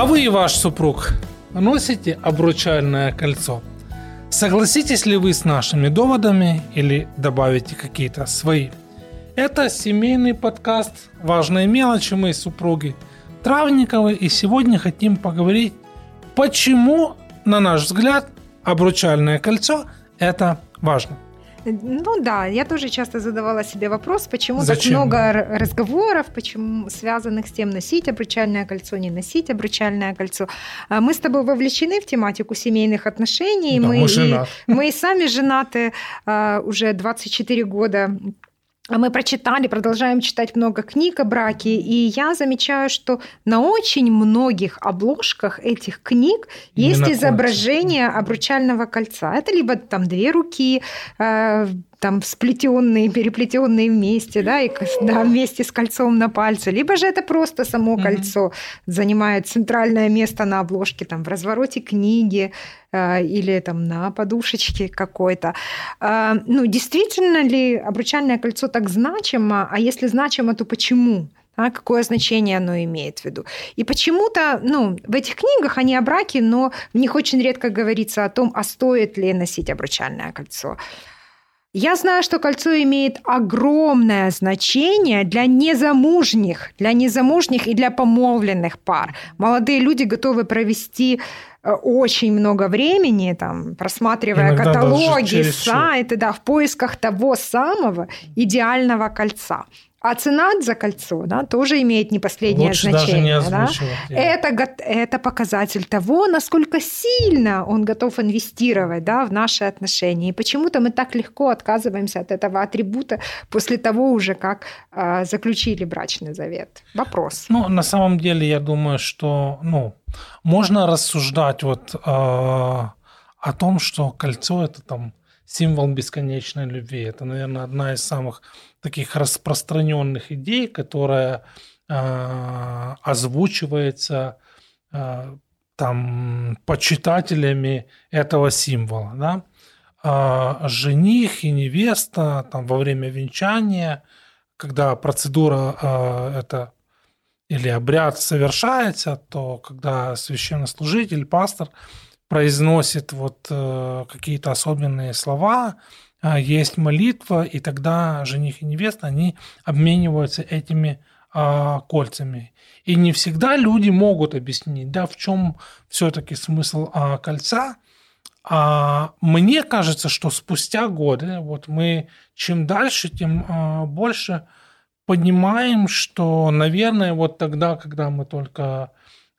А вы и ваш супруг носите обручальное кольцо? Согласитесь ли вы с нашими доводами или добавите какие-то свои? Это семейный подкаст «Важные мелочи моей супруги» Травниковой, и сегодня хотим поговорить, почему, на наш взгляд, обручальное кольцо – это важно. Ну да, я тоже часто задавала себе вопрос, почему Зачем? так много разговоров, почему связанных с тем, носить обручальное кольцо, не носить обручальное кольцо. А мы с тобой вовлечены в тематику семейных отношений. Да, мы, мы, и, мы и сами женаты а, уже 24 года мы прочитали, продолжаем читать много книг о браке, и я замечаю, что на очень многих обложках этих книг есть изображение обручального кольца. Это либо там две руки, э, там сплетенные, переплетенные вместе, да, и да, вместе с кольцом на пальце, либо же это просто само mm-hmm. кольцо занимает центральное место на обложке, там в развороте книги э, или там на подушечке какой-то. Э, ну, действительно ли обручальное кольцо так значимо, а если значимо, то почему? а, какое значение оно имеет в виду. И почему-то, ну, в этих книгах они о браке, но в них очень редко говорится о том, а стоит ли носить обручальное кольцо. Я знаю, что кольцо имеет огромное значение для незамужних, для незамужних и для помолвленных пар. Молодые люди готовы провести очень много времени, там, просматривая Иногда каталоги, сайты, да, в поисках того самого идеального кольца. А цена за кольцо да, тоже имеет не последнее Лучше значение. Даже не да? это, это показатель того, насколько сильно он готов инвестировать да, в наши отношения. И почему-то мы так легко отказываемся от этого атрибута после того уже, как э, заключили брачный завет. Вопрос. Ну, на самом деле, я думаю, что ну, можно рассуждать вот, э, о том, что кольцо это там символ бесконечной любви. Это, наверное, одна из самых таких распространенных идей, которая э, озвучивается э, там почитателями этого символа. Да? Э, жених и невеста там, во время венчания, когда процедура э, это или обряд совершается, то когда священнослужитель, пастор произносит вот э, какие-то особенные слова, э, есть молитва, и тогда жених и невеста, они обмениваются этими э, кольцами. И не всегда люди могут объяснить, да, в чем все-таки смысл э, кольца. А мне кажется, что спустя годы, вот мы чем дальше, тем э, больше понимаем, что, наверное, вот тогда, когда мы только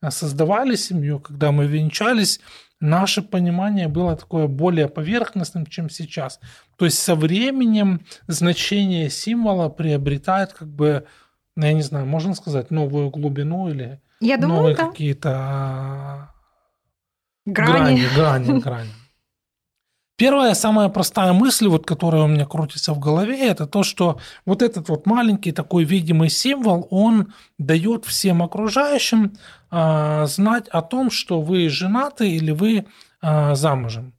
создавали семью, когда мы венчались, наше понимание было такое более поверхностным, чем сейчас. То есть со временем значение символа приобретает как бы, ну, я не знаю, можно сказать, новую глубину или я думаю, новые да. какие-то а, грани. грани, грани, грани. Первая, самая простая мысль, вот, которая у меня крутится в голове, это то, что вот этот вот маленький такой видимый символ, он дает всем окружающим э, знать о том, что вы женаты или вы э, замужем.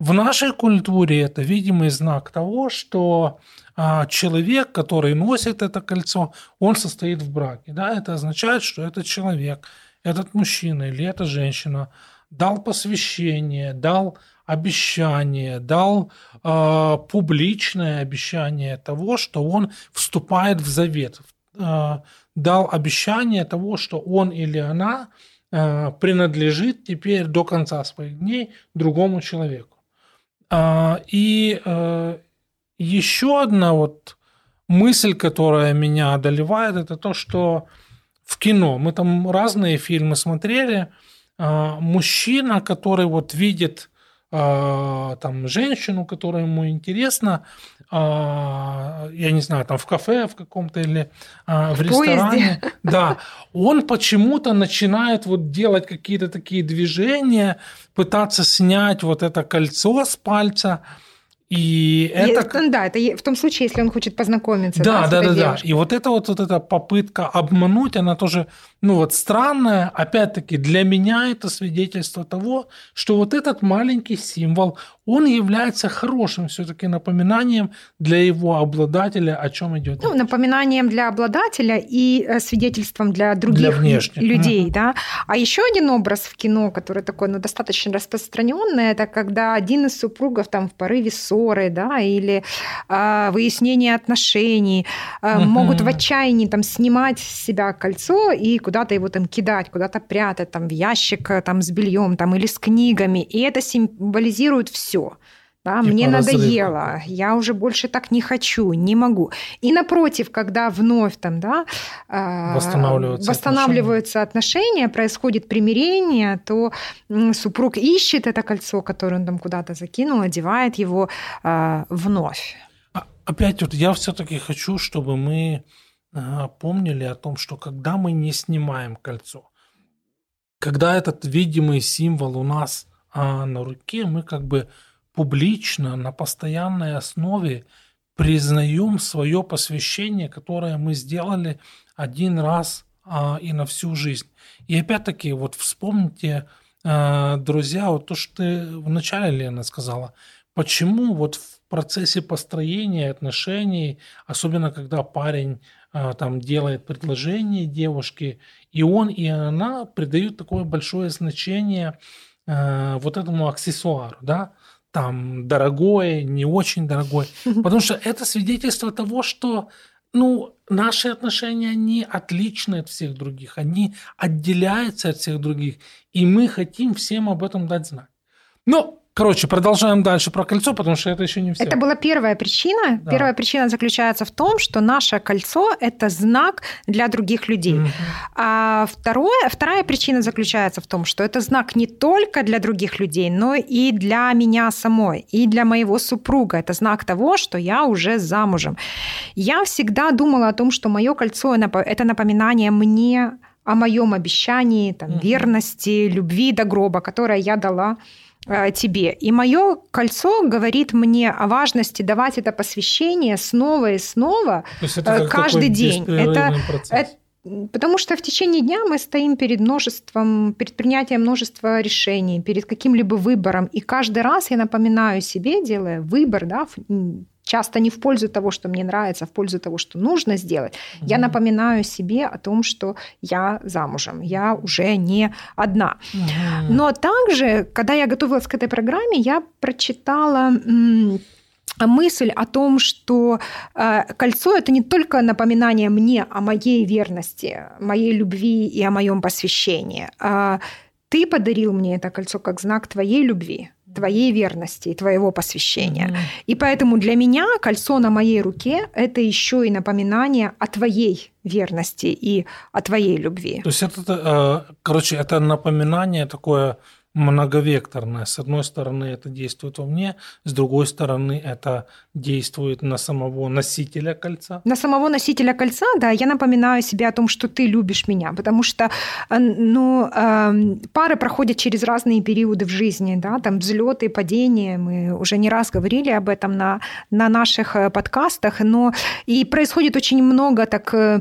В нашей культуре это видимый знак того, что э, человек, который носит это кольцо, он состоит в браке. Да? Это означает, что этот человек, этот мужчина или эта женщина дал посвящение, дал обещание, дал э, публичное обещание того, что он вступает в завет, э, дал обещание того, что он или она э, принадлежит теперь до конца своих дней другому человеку. Э, и э, еще одна вот мысль, которая меня одолевает, это то, что в кино. Мы там разные фильмы смотрели, э, мужчина, который вот видит там женщину, которая ему интересна, а, я не знаю, там в кафе в каком-то или а, в, в ресторане, поезде. да, он почему-то начинает вот делать какие-то такие движения, пытаться снять вот это кольцо с пальца, и это... Да, это в том случае, если он хочет познакомиться. Да, да, да, да. И вот эта вот, вот эта попытка обмануть, она тоже, ну вот странная. Опять-таки, для меня это свидетельство того, что вот этот маленький символ, он является хорошим все-таки напоминанием для его обладателя, о чем идет. Ну, напоминанием для обладателя и э, свидетельством для других для людей, mm-hmm. да. А еще один образ в кино, который такой, ну, достаточно распространенный, это когда один из супругов там в порыве ссоры, да, или э, выяснения отношений э, mm-hmm. могут в отчаянии там снимать с себя кольцо и куда-то его там кидать, куда-то прятать там в ящик э, там с бельем там или с книгами, и это символизирует все. Да, мне надоело, я уже больше так не хочу, не могу. И напротив, когда вновь там, да, а, восстанавливаются, восстанавливаются отношения. отношения, происходит примирение, то супруг ищет это кольцо, которое он там куда-то закинул, одевает его а, вновь. А, опять вот я все-таки хочу, чтобы мы помнили о том, что когда мы не снимаем кольцо, когда этот видимый символ у нас а на руке мы как бы публично, на постоянной основе признаем свое посвящение, которое мы сделали один раз а, и на всю жизнь. И опять-таки, вот вспомните, а, друзья, вот то, что ты вначале, Лена, сказала, почему вот в процессе построения отношений, особенно когда парень а, там делает предложение девушке, и он, и она придают такое большое значение э, вот этому аксессуару, да, там дорогое, не очень дорогое, потому что это свидетельство того, что ну, наши отношения, они отличны от всех других, они отделяются от всех других, и мы хотим всем об этом дать знать. Но Короче, продолжаем дальше про кольцо, потому что это еще не все. Это была первая причина. Да. Первая причина заключается в том, что наше кольцо – это знак для других людей. Угу. А второе, вторая причина заключается в том, что это знак не только для других людей, но и для меня самой, и для моего супруга. Это знак того, что я уже замужем. Я всегда думала о том, что мое кольцо – это напоминание мне о моем обещании, там, угу. верности, любви до гроба, которое я дала тебе. И мое кольцо говорит мне о важности давать это посвящение снова и снова это э, каждый день. Это, это Потому что в течение дня мы стоим перед множеством, перед принятием множества решений, перед каким-либо выбором. И каждый раз я напоминаю себе, делая выбор, да, часто не в пользу того, что мне нравится, а в пользу того, что нужно сделать, mm-hmm. я напоминаю себе о том, что я замужем, я уже не одна. Mm-hmm. Но также, когда я готовилась к этой программе, я прочитала мысль о том, что э, кольцо это не только напоминание мне о моей верности, моей любви и о моем посвящении. А ты подарил мне это кольцо как знак твоей любви твоей верности и твоего посвящения. Mm-hmm. И поэтому для меня кольцо на моей руке это еще и напоминание о твоей верности и о твоей любви. То есть это, э, короче, это напоминание такое многовекторная. С одной стороны, это действует во мне, с другой стороны, это действует на самого носителя кольца. На самого носителя кольца, да, я напоминаю себе о том, что ты любишь меня, потому что э, ну, эм, пары проходят через разные периоды в жизни, да, там взлеты, падения, мы уже не раз говорили об этом на, на наших э, подкастах, но и происходит очень много так э,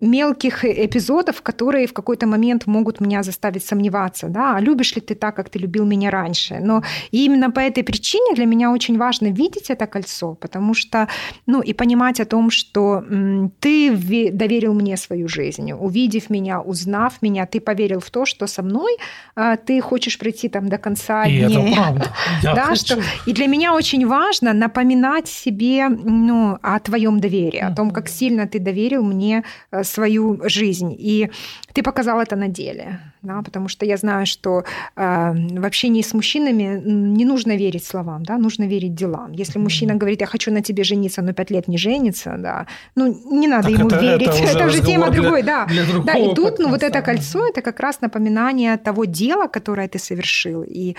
мелких эпизодов, которые в какой-то момент могут меня заставить сомневаться, да, а любишь ли ты так, как ты любил меня раньше. Но именно по этой причине для меня очень важно видеть это кольцо, потому что, ну, и понимать о том, что м, ты доверил мне свою жизнь, увидев меня, узнав меня, ты поверил в то, что со мной а, ты хочешь прийти там до конца и дней. это правда. Я да, хочу. что... И для меня очень важно напоминать себе ну, о твоем доверии, о том, как сильно ты доверил мне э, свою жизнь. И ты показал это на деле, да, потому что я знаю, что э, в общении с мужчинами не нужно верить словам, да, нужно верить делам. Если мужчина говорит, я хочу на тебе жениться, но пять лет не женится, да, ну не надо так ему это, верить, это уже, это уже тема для, другой, да. Для да, и тут, ну вот это кольцо, это как раз напоминание того дела, которое ты совершил, и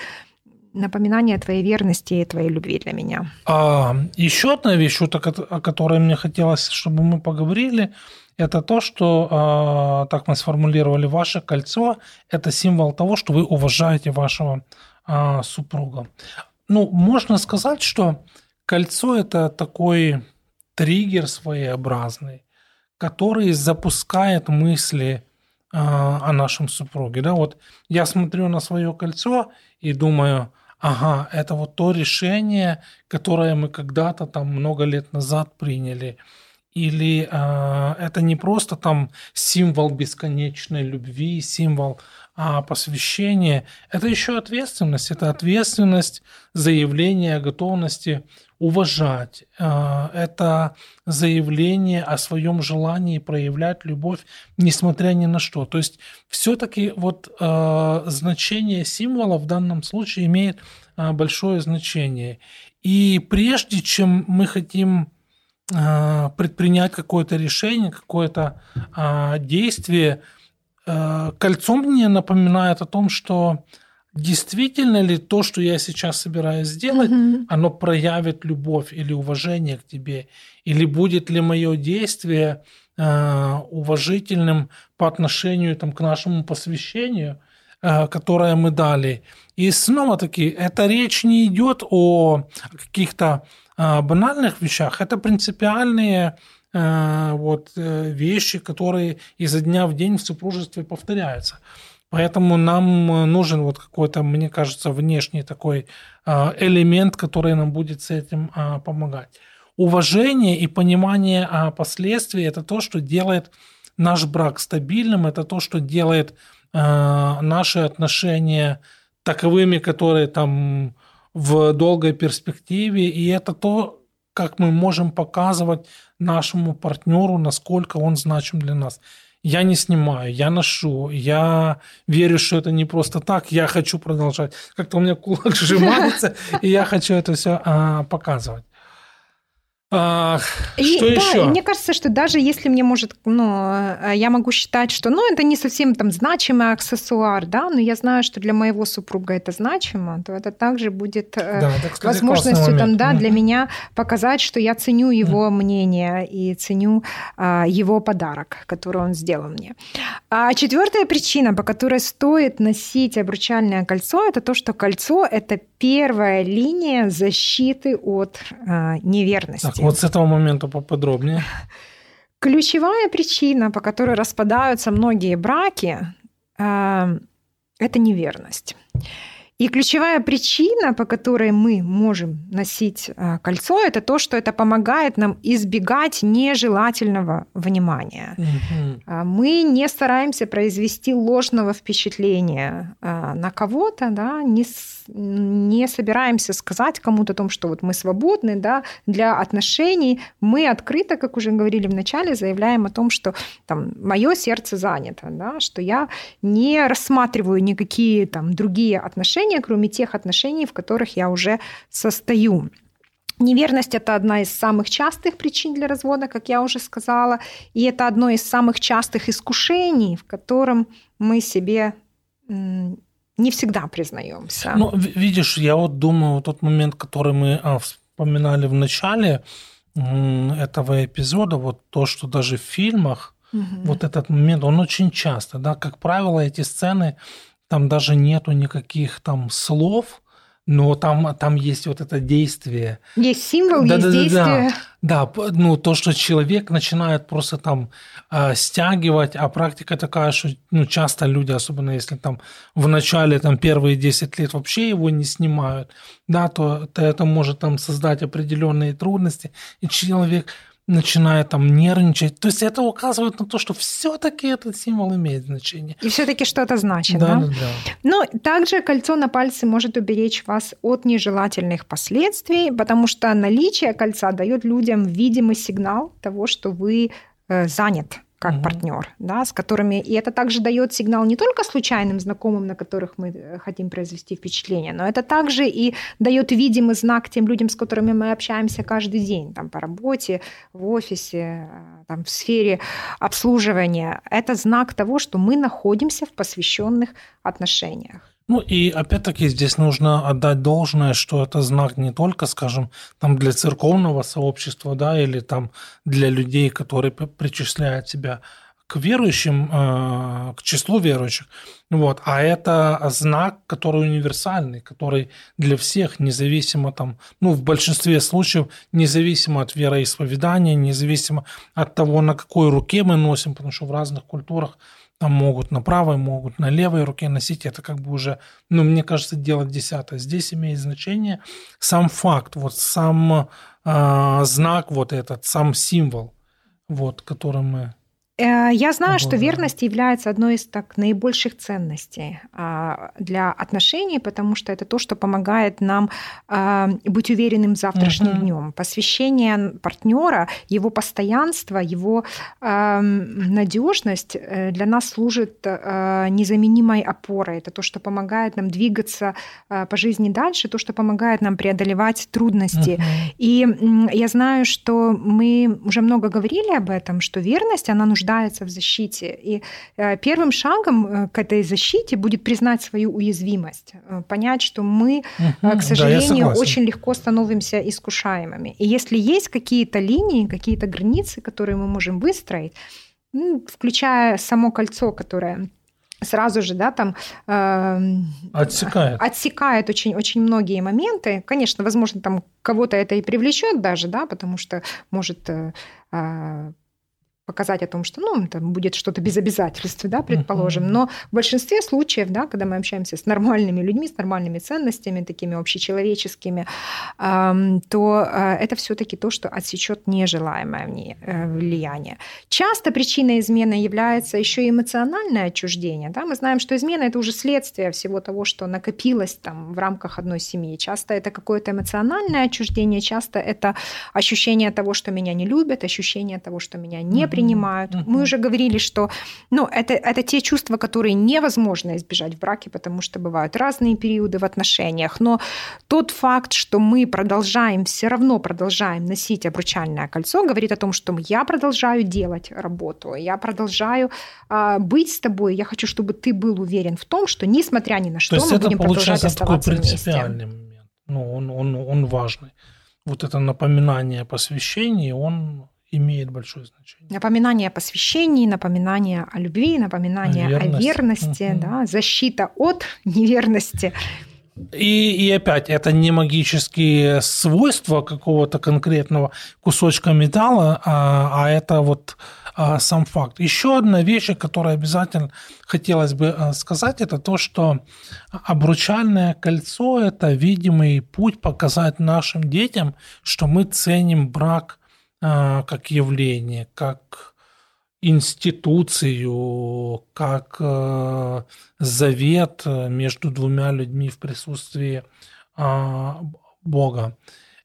напоминание твоей верности и твоей любви для меня. А, еще одна вещь, о которой мне хотелось, чтобы мы поговорили, это то, что, э, так мы сформулировали, ваше кольцо – это символ того, что вы уважаете вашего э, супруга. Ну, можно сказать, что кольцо – это такой триггер своеобразный, который запускает мысли э, о нашем супруге. Да? Вот я смотрю на свое кольцо и думаю, ага, это вот то решение, которое мы когда-то там много лет назад приняли. Или э, это не просто там символ бесконечной любви, символ а посвящения. Это еще ответственность. Это ответственность заявления о готовности уважать. Э, это заявление о своем желании проявлять любовь, несмотря ни на что. То есть все-таки вот э, значение символа в данном случае имеет э, большое значение. И прежде чем мы хотим предпринять какое-то решение, какое-то действие, кольцо мне напоминает о том, что действительно ли то, что я сейчас собираюсь сделать, угу. оно проявит любовь или уважение к тебе, или будет ли мое действие э, уважительным по отношению там, к нашему посвящению, э, которое мы дали. И снова-таки, эта речь не идет о каких-то э, банальных вещах, это принципиальные э, вот, э, вещи, которые изо дня в день в супружестве повторяются. Поэтому нам э, нужен вот какой-то, мне кажется, внешний такой элемент, который нам будет с этим помогать. Уважение и понимание последствий – это то, что делает наш брак стабильным, это то, что делает наши отношения таковыми, которые там в долгой перспективе, и это то, как мы можем показывать нашему партнеру, насколько он значим для нас я не снимаю, я ношу, я верю, что это не просто так, я хочу продолжать. Как-то у меня кулак сжимается, и я хочу это все а, показывать. А, и, что да, еще? И мне кажется, что даже если мне может, ну, э, я могу считать, что, ну, это не совсем там значимый аксессуар, да, но я знаю, что для моего супруга это значимо, то это также будет э, да, кстати, возможностью там, да, для меня показать, что я ценю его мнение и ценю а, его подарок, который он сделал мне. А четвертая причина, по которой стоит носить обручальное кольцо, это то, что кольцо это первая линия защиты от а, неверности. Так, вот с этого момента поподробнее. Ключевая причина, по которой распадаются многие браки, а, это неверность. И ключевая причина, по которой мы можем носить а, кольцо, это то, что это помогает нам избегать нежелательного внимания. Угу. Мы не стараемся произвести ложного впечатления а, на кого-то, да, не, не собираемся сказать кому-то о том, что вот мы свободны да, для отношений. Мы открыто, как уже говорили в начале, заявляем о том, что там, мое сердце занято, да, что я не рассматриваю никакие там, другие отношения, кроме тех отношений, в которых я уже состою. Неверность – это одна из самых частых причин для развода, как я уже сказала, и это одно из самых частых искушений, в котором мы себе не всегда признаемся. Ну, видишь, я вот думаю, тот момент, который мы а, вспоминали в начале этого эпизода, вот то, что даже в фильмах, угу. вот этот момент, он очень часто, да, как правило, эти сцены там даже нету никаких там слов, но там, там есть вот это действие. Есть символ, да, есть да, действие. Да, да, ну то, что человек начинает просто там э, стягивать, а практика такая, что ну, часто люди, особенно если там в начале там первые 10 лет вообще его не снимают, да, то, то это может там создать определенные трудности, и человек начинает там нервничать. То есть это указывает на то, что все-таки этот символ имеет значение. И все-таки что-то значит, да? Да, да. Но также кольцо на пальце может уберечь вас от нежелательных последствий, потому что наличие кольца дает людям видимый сигнал того, что вы э, занят как угу. партнер, да, с которыми и это также дает сигнал не только случайным знакомым, на которых мы э, хотим произвести впечатление, но это также и дает видимый знак тем людям, с которыми мы общаемся каждый день, там по работе, в офисе, э, там в сфере обслуживания. Это знак того, что мы находимся в посвященных отношениях. Ну и опять-таки здесь нужно отдать должное, что это знак не только, скажем, там для церковного сообщества, да, или там для людей, которые причисляют себя к верующим, э, к числу верующих, вот, а это знак, который универсальный, который для всех, независимо там, ну, в большинстве случаев, независимо от вероисповедания, независимо от того, на какой руке мы носим, потому что в разных культурах там могут на правой, могут на левой руке носить. Это как бы уже, ну, мне кажется, дело десятое. Здесь имеет значение сам факт, вот сам э, знак вот этот, сам символ, вот, который мы я знаю, что верность является одной из так наибольших ценностей а, для отношений, потому что это то, что помогает нам а, быть уверенным завтрашним угу. днем. Посвящение партнера, его постоянство, его надежность э, для нас служит э, незаменимой опорой. Это то, что помогает нам двигаться по жизни дальше, то, что помогает нам преодолевать трудности. Угу. И я знаю, что мы уже много говорили об этом, что верность, она нужна нуждается в защите. И э, первым шагом э, к этой защите будет признать свою уязвимость, э, понять, что мы, к сожалению, да, очень легко становимся искушаемыми. И если есть какие-то линии, какие-то границы, которые мы можем выстроить, ну, включая само кольцо, которое сразу же, да, там э, отсекает, отсекает очень, очень многие моменты. Конечно, возможно, там кого-то это и привлечет даже, да, потому что может э, показать о том, что ну, там будет что-то без обязательств, да, предположим. Но в большинстве случаев, да, когда мы общаемся с нормальными людьми, с нормальными ценностями, такими общечеловеческими, то э, это все-таки то, что отсечет нежелаемое э, влияние. Часто причиной измены является еще и эмоциональное отчуждение. Да? Мы знаем, что измена это уже следствие всего того, что накопилось там в рамках одной семьи. Часто это какое-то эмоциональное отчуждение, часто это ощущение того, что меня не любят, ощущение того, что меня не принимают. Mm-hmm. Мы уже говорили, что ну, это, это те чувства, которые невозможно избежать в браке, потому что бывают разные периоды в отношениях. Но тот факт, что мы продолжаем, все равно продолжаем носить обручальное кольцо, говорит о том, что я продолжаю делать работу, я продолжаю а, быть с тобой, я хочу, чтобы ты был уверен в том, что несмотря ни на что, То мы это будем продолжать оставаться такой принципиальный вместе. момент. Ну, он, он, он важный. Вот это напоминание о посвящении, он имеет большое значение. Напоминание о посвящении, напоминание о любви, напоминание Верность. о верности, угу. да, защита от неверности. И, и опять, это не магические свойства какого-то конкретного кусочка металла, а, а это вот а, сам факт. Еще одна вещь, которую обязательно хотелось бы а, сказать, это то, что обручальное кольцо – это видимый путь показать нашим детям, что мы ценим брак как явление, как институцию, как э, завет между двумя людьми в присутствии а, Бога.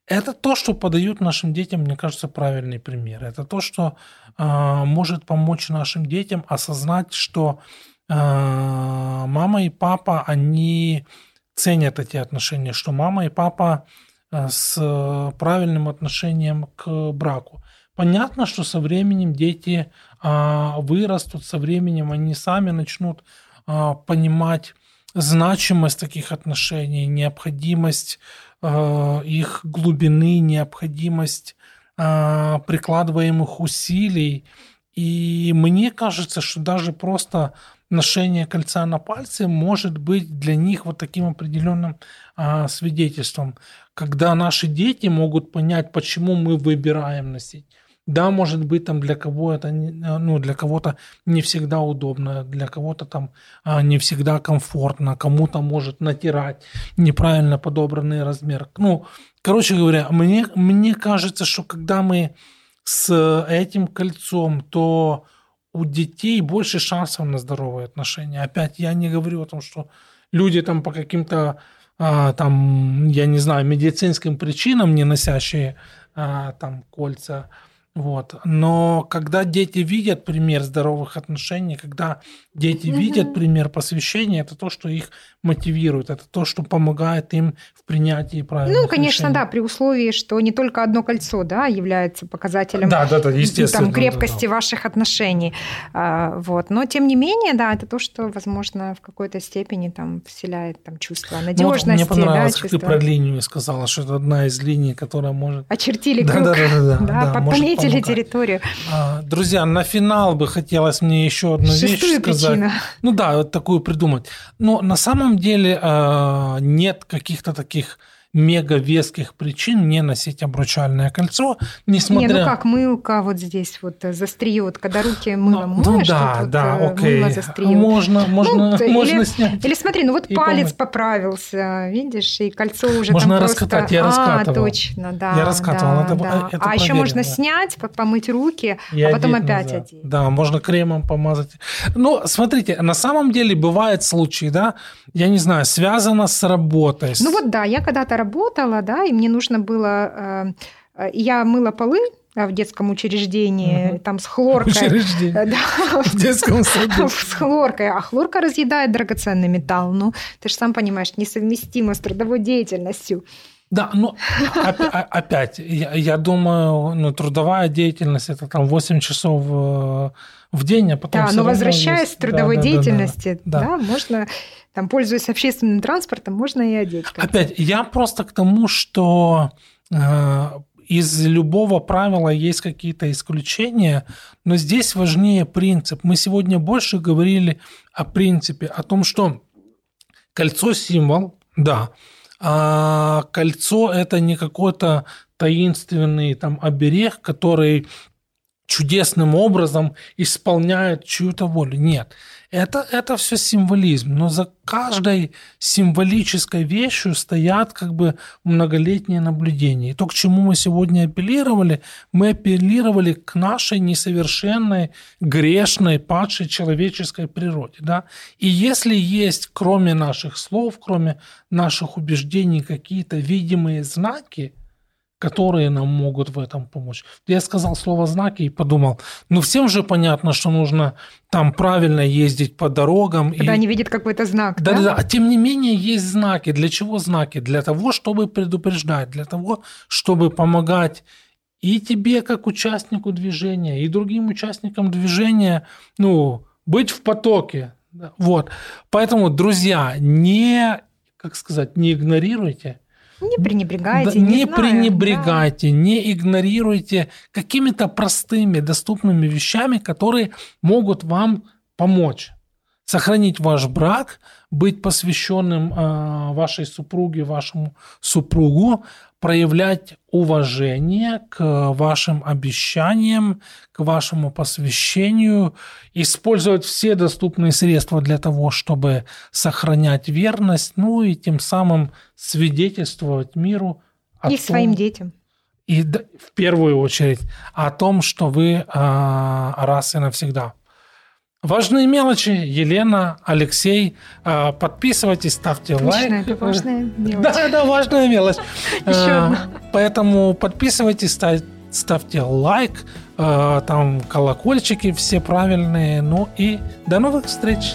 Это то, что подают нашим детям, мне кажется, правильный пример. Это то, что а, может помочь нашим детям осознать, что мама и папа, они ценят эти отношения, что мама и папа с правильным отношением к браку. Понятно, что со временем дети а, вырастут, со временем они сами начнут а, понимать значимость таких отношений, необходимость а, их глубины, необходимость прикладываемых усилий. И мне кажется, что даже просто ношение кольца на пальце может быть для них вот таким определенным а, свидетельством когда наши дети могут понять, почему мы выбираем носить. Да, может быть, там для кого это, ну, для кого-то не всегда удобно, для кого-то там а, не всегда комфортно, кому-то может натирать неправильно подобранный размер. Ну, короче говоря, мне, мне кажется, что когда мы с этим кольцом, то у детей больше шансов на здоровые отношения. Опять я не говорю о том, что люди там по каким-то а, там, я не знаю, медицинским причинам не носящие а, там кольца, вот. Но когда дети видят пример здоровых отношений, когда дети угу. видят пример посвящения, это то, что их мотивирует, это то, что помогает им в принятии правильных Ну, конечно, решений. да, при условии, что не только одно кольцо, да, является показателем да, да, да, естественно, там, крепкости да, да. ваших отношений. А, вот. Но, тем не менее, да, это то, что, возможно, в какой-то степени там вселяет там, чувство надежности. Ну, вот мне понравилось, да, как чувство... ты про линию сказала, что это одна из линий, которая может... Очертили круг. Да, да, да. да, да, пометили территорию. А, друзья, на финал бы хотелось мне еще одну Шестую вещь сказать. Причину. Ну да, вот такую придумать. Но на самом деле а, нет каких-то таких мега веских причин не носить обручальное кольцо, несмотря... Не, ну как мылка вот здесь вот застриет, когда руки мылом ну, моешь, да, вот да, вот окей. мыло застриет. Можно, можно, ну, можно или, снять. Или смотри, ну вот палец помыть. поправился, видишь, и кольцо уже можно там раскатать, просто... я раскатывал. А, точно, да. Я раскатывал, да, это, да. это А еще можно снять, помыть руки, и а потом одеть опять назад. одеть. Да, можно кремом помазать. Ну, смотрите, на самом деле бывают случаи, да, я не знаю, связано с работой. Ну вот да, я когда-то работала, да, и мне нужно было... Э, я мыла полы в детском учреждении, угу. там с хлоркой. Учреждение. Да. В детском саду. С хлоркой. А хлорка разъедает драгоценный металл. Ну, ты же сам понимаешь, несовместимо с трудовой деятельностью. Да, ну опять, я, я думаю, ну, трудовая деятельность это там 8 часов э, в день, а потом. Да, но возвращаясь к трудовой да, деятельности, да, да, да, можно, там, пользуясь общественным транспортом, можно и одеть. Опять, я просто к тому, что э, из любого правила есть какие-то исключения, но здесь важнее принцип. Мы сегодня больше говорили о принципе, о том, что кольцо символ, да, а кольцо это не какой-то таинственный там оберег, который чудесным образом исполняет чью-то волю. Нет, это, это все символизм, но за каждой символической вещью стоят как бы многолетние наблюдения. И то, к чему мы сегодня апеллировали, мы апеллировали к нашей несовершенной, грешной, падшей человеческой природе. Да? И если есть, кроме наших слов, кроме наших убеждений, какие-то видимые знаки – которые нам могут в этом помочь. Я сказал слово «знаки» и подумал, ну всем же понятно, что нужно там правильно ездить по дорогам. Когда и... они видят какой-то знак, да? Да, да, а тем не менее есть знаки. Для чего знаки? Для того, чтобы предупреждать, для того, чтобы помогать и тебе, как участнику движения, и другим участникам движения, ну, быть в потоке. Вот. Поэтому, друзья, не, как сказать, не игнорируйте – не пренебрегайте. Да, не не знаю, пренебрегайте, да. не игнорируйте какими-то простыми, доступными вещами, которые могут вам помочь сохранить ваш брак, быть посвященным э, вашей супруге, вашему супругу, проявлять уважение к вашим обещаниям, к вашему посвящению, использовать все доступные средства для того, чтобы сохранять верность, ну и тем самым свидетельствовать миру о и том, своим детям. И в первую очередь о том, что вы а, раз и навсегда Важные мелочи. Елена, Алексей. А, подписывайтесь, ставьте Точно, лайк. это важная мелочь. Да, да, важная мелочь. А. Поэтому подписывайтесь, ставьте лайк. А, там колокольчики все правильные. Ну и до новых встреч.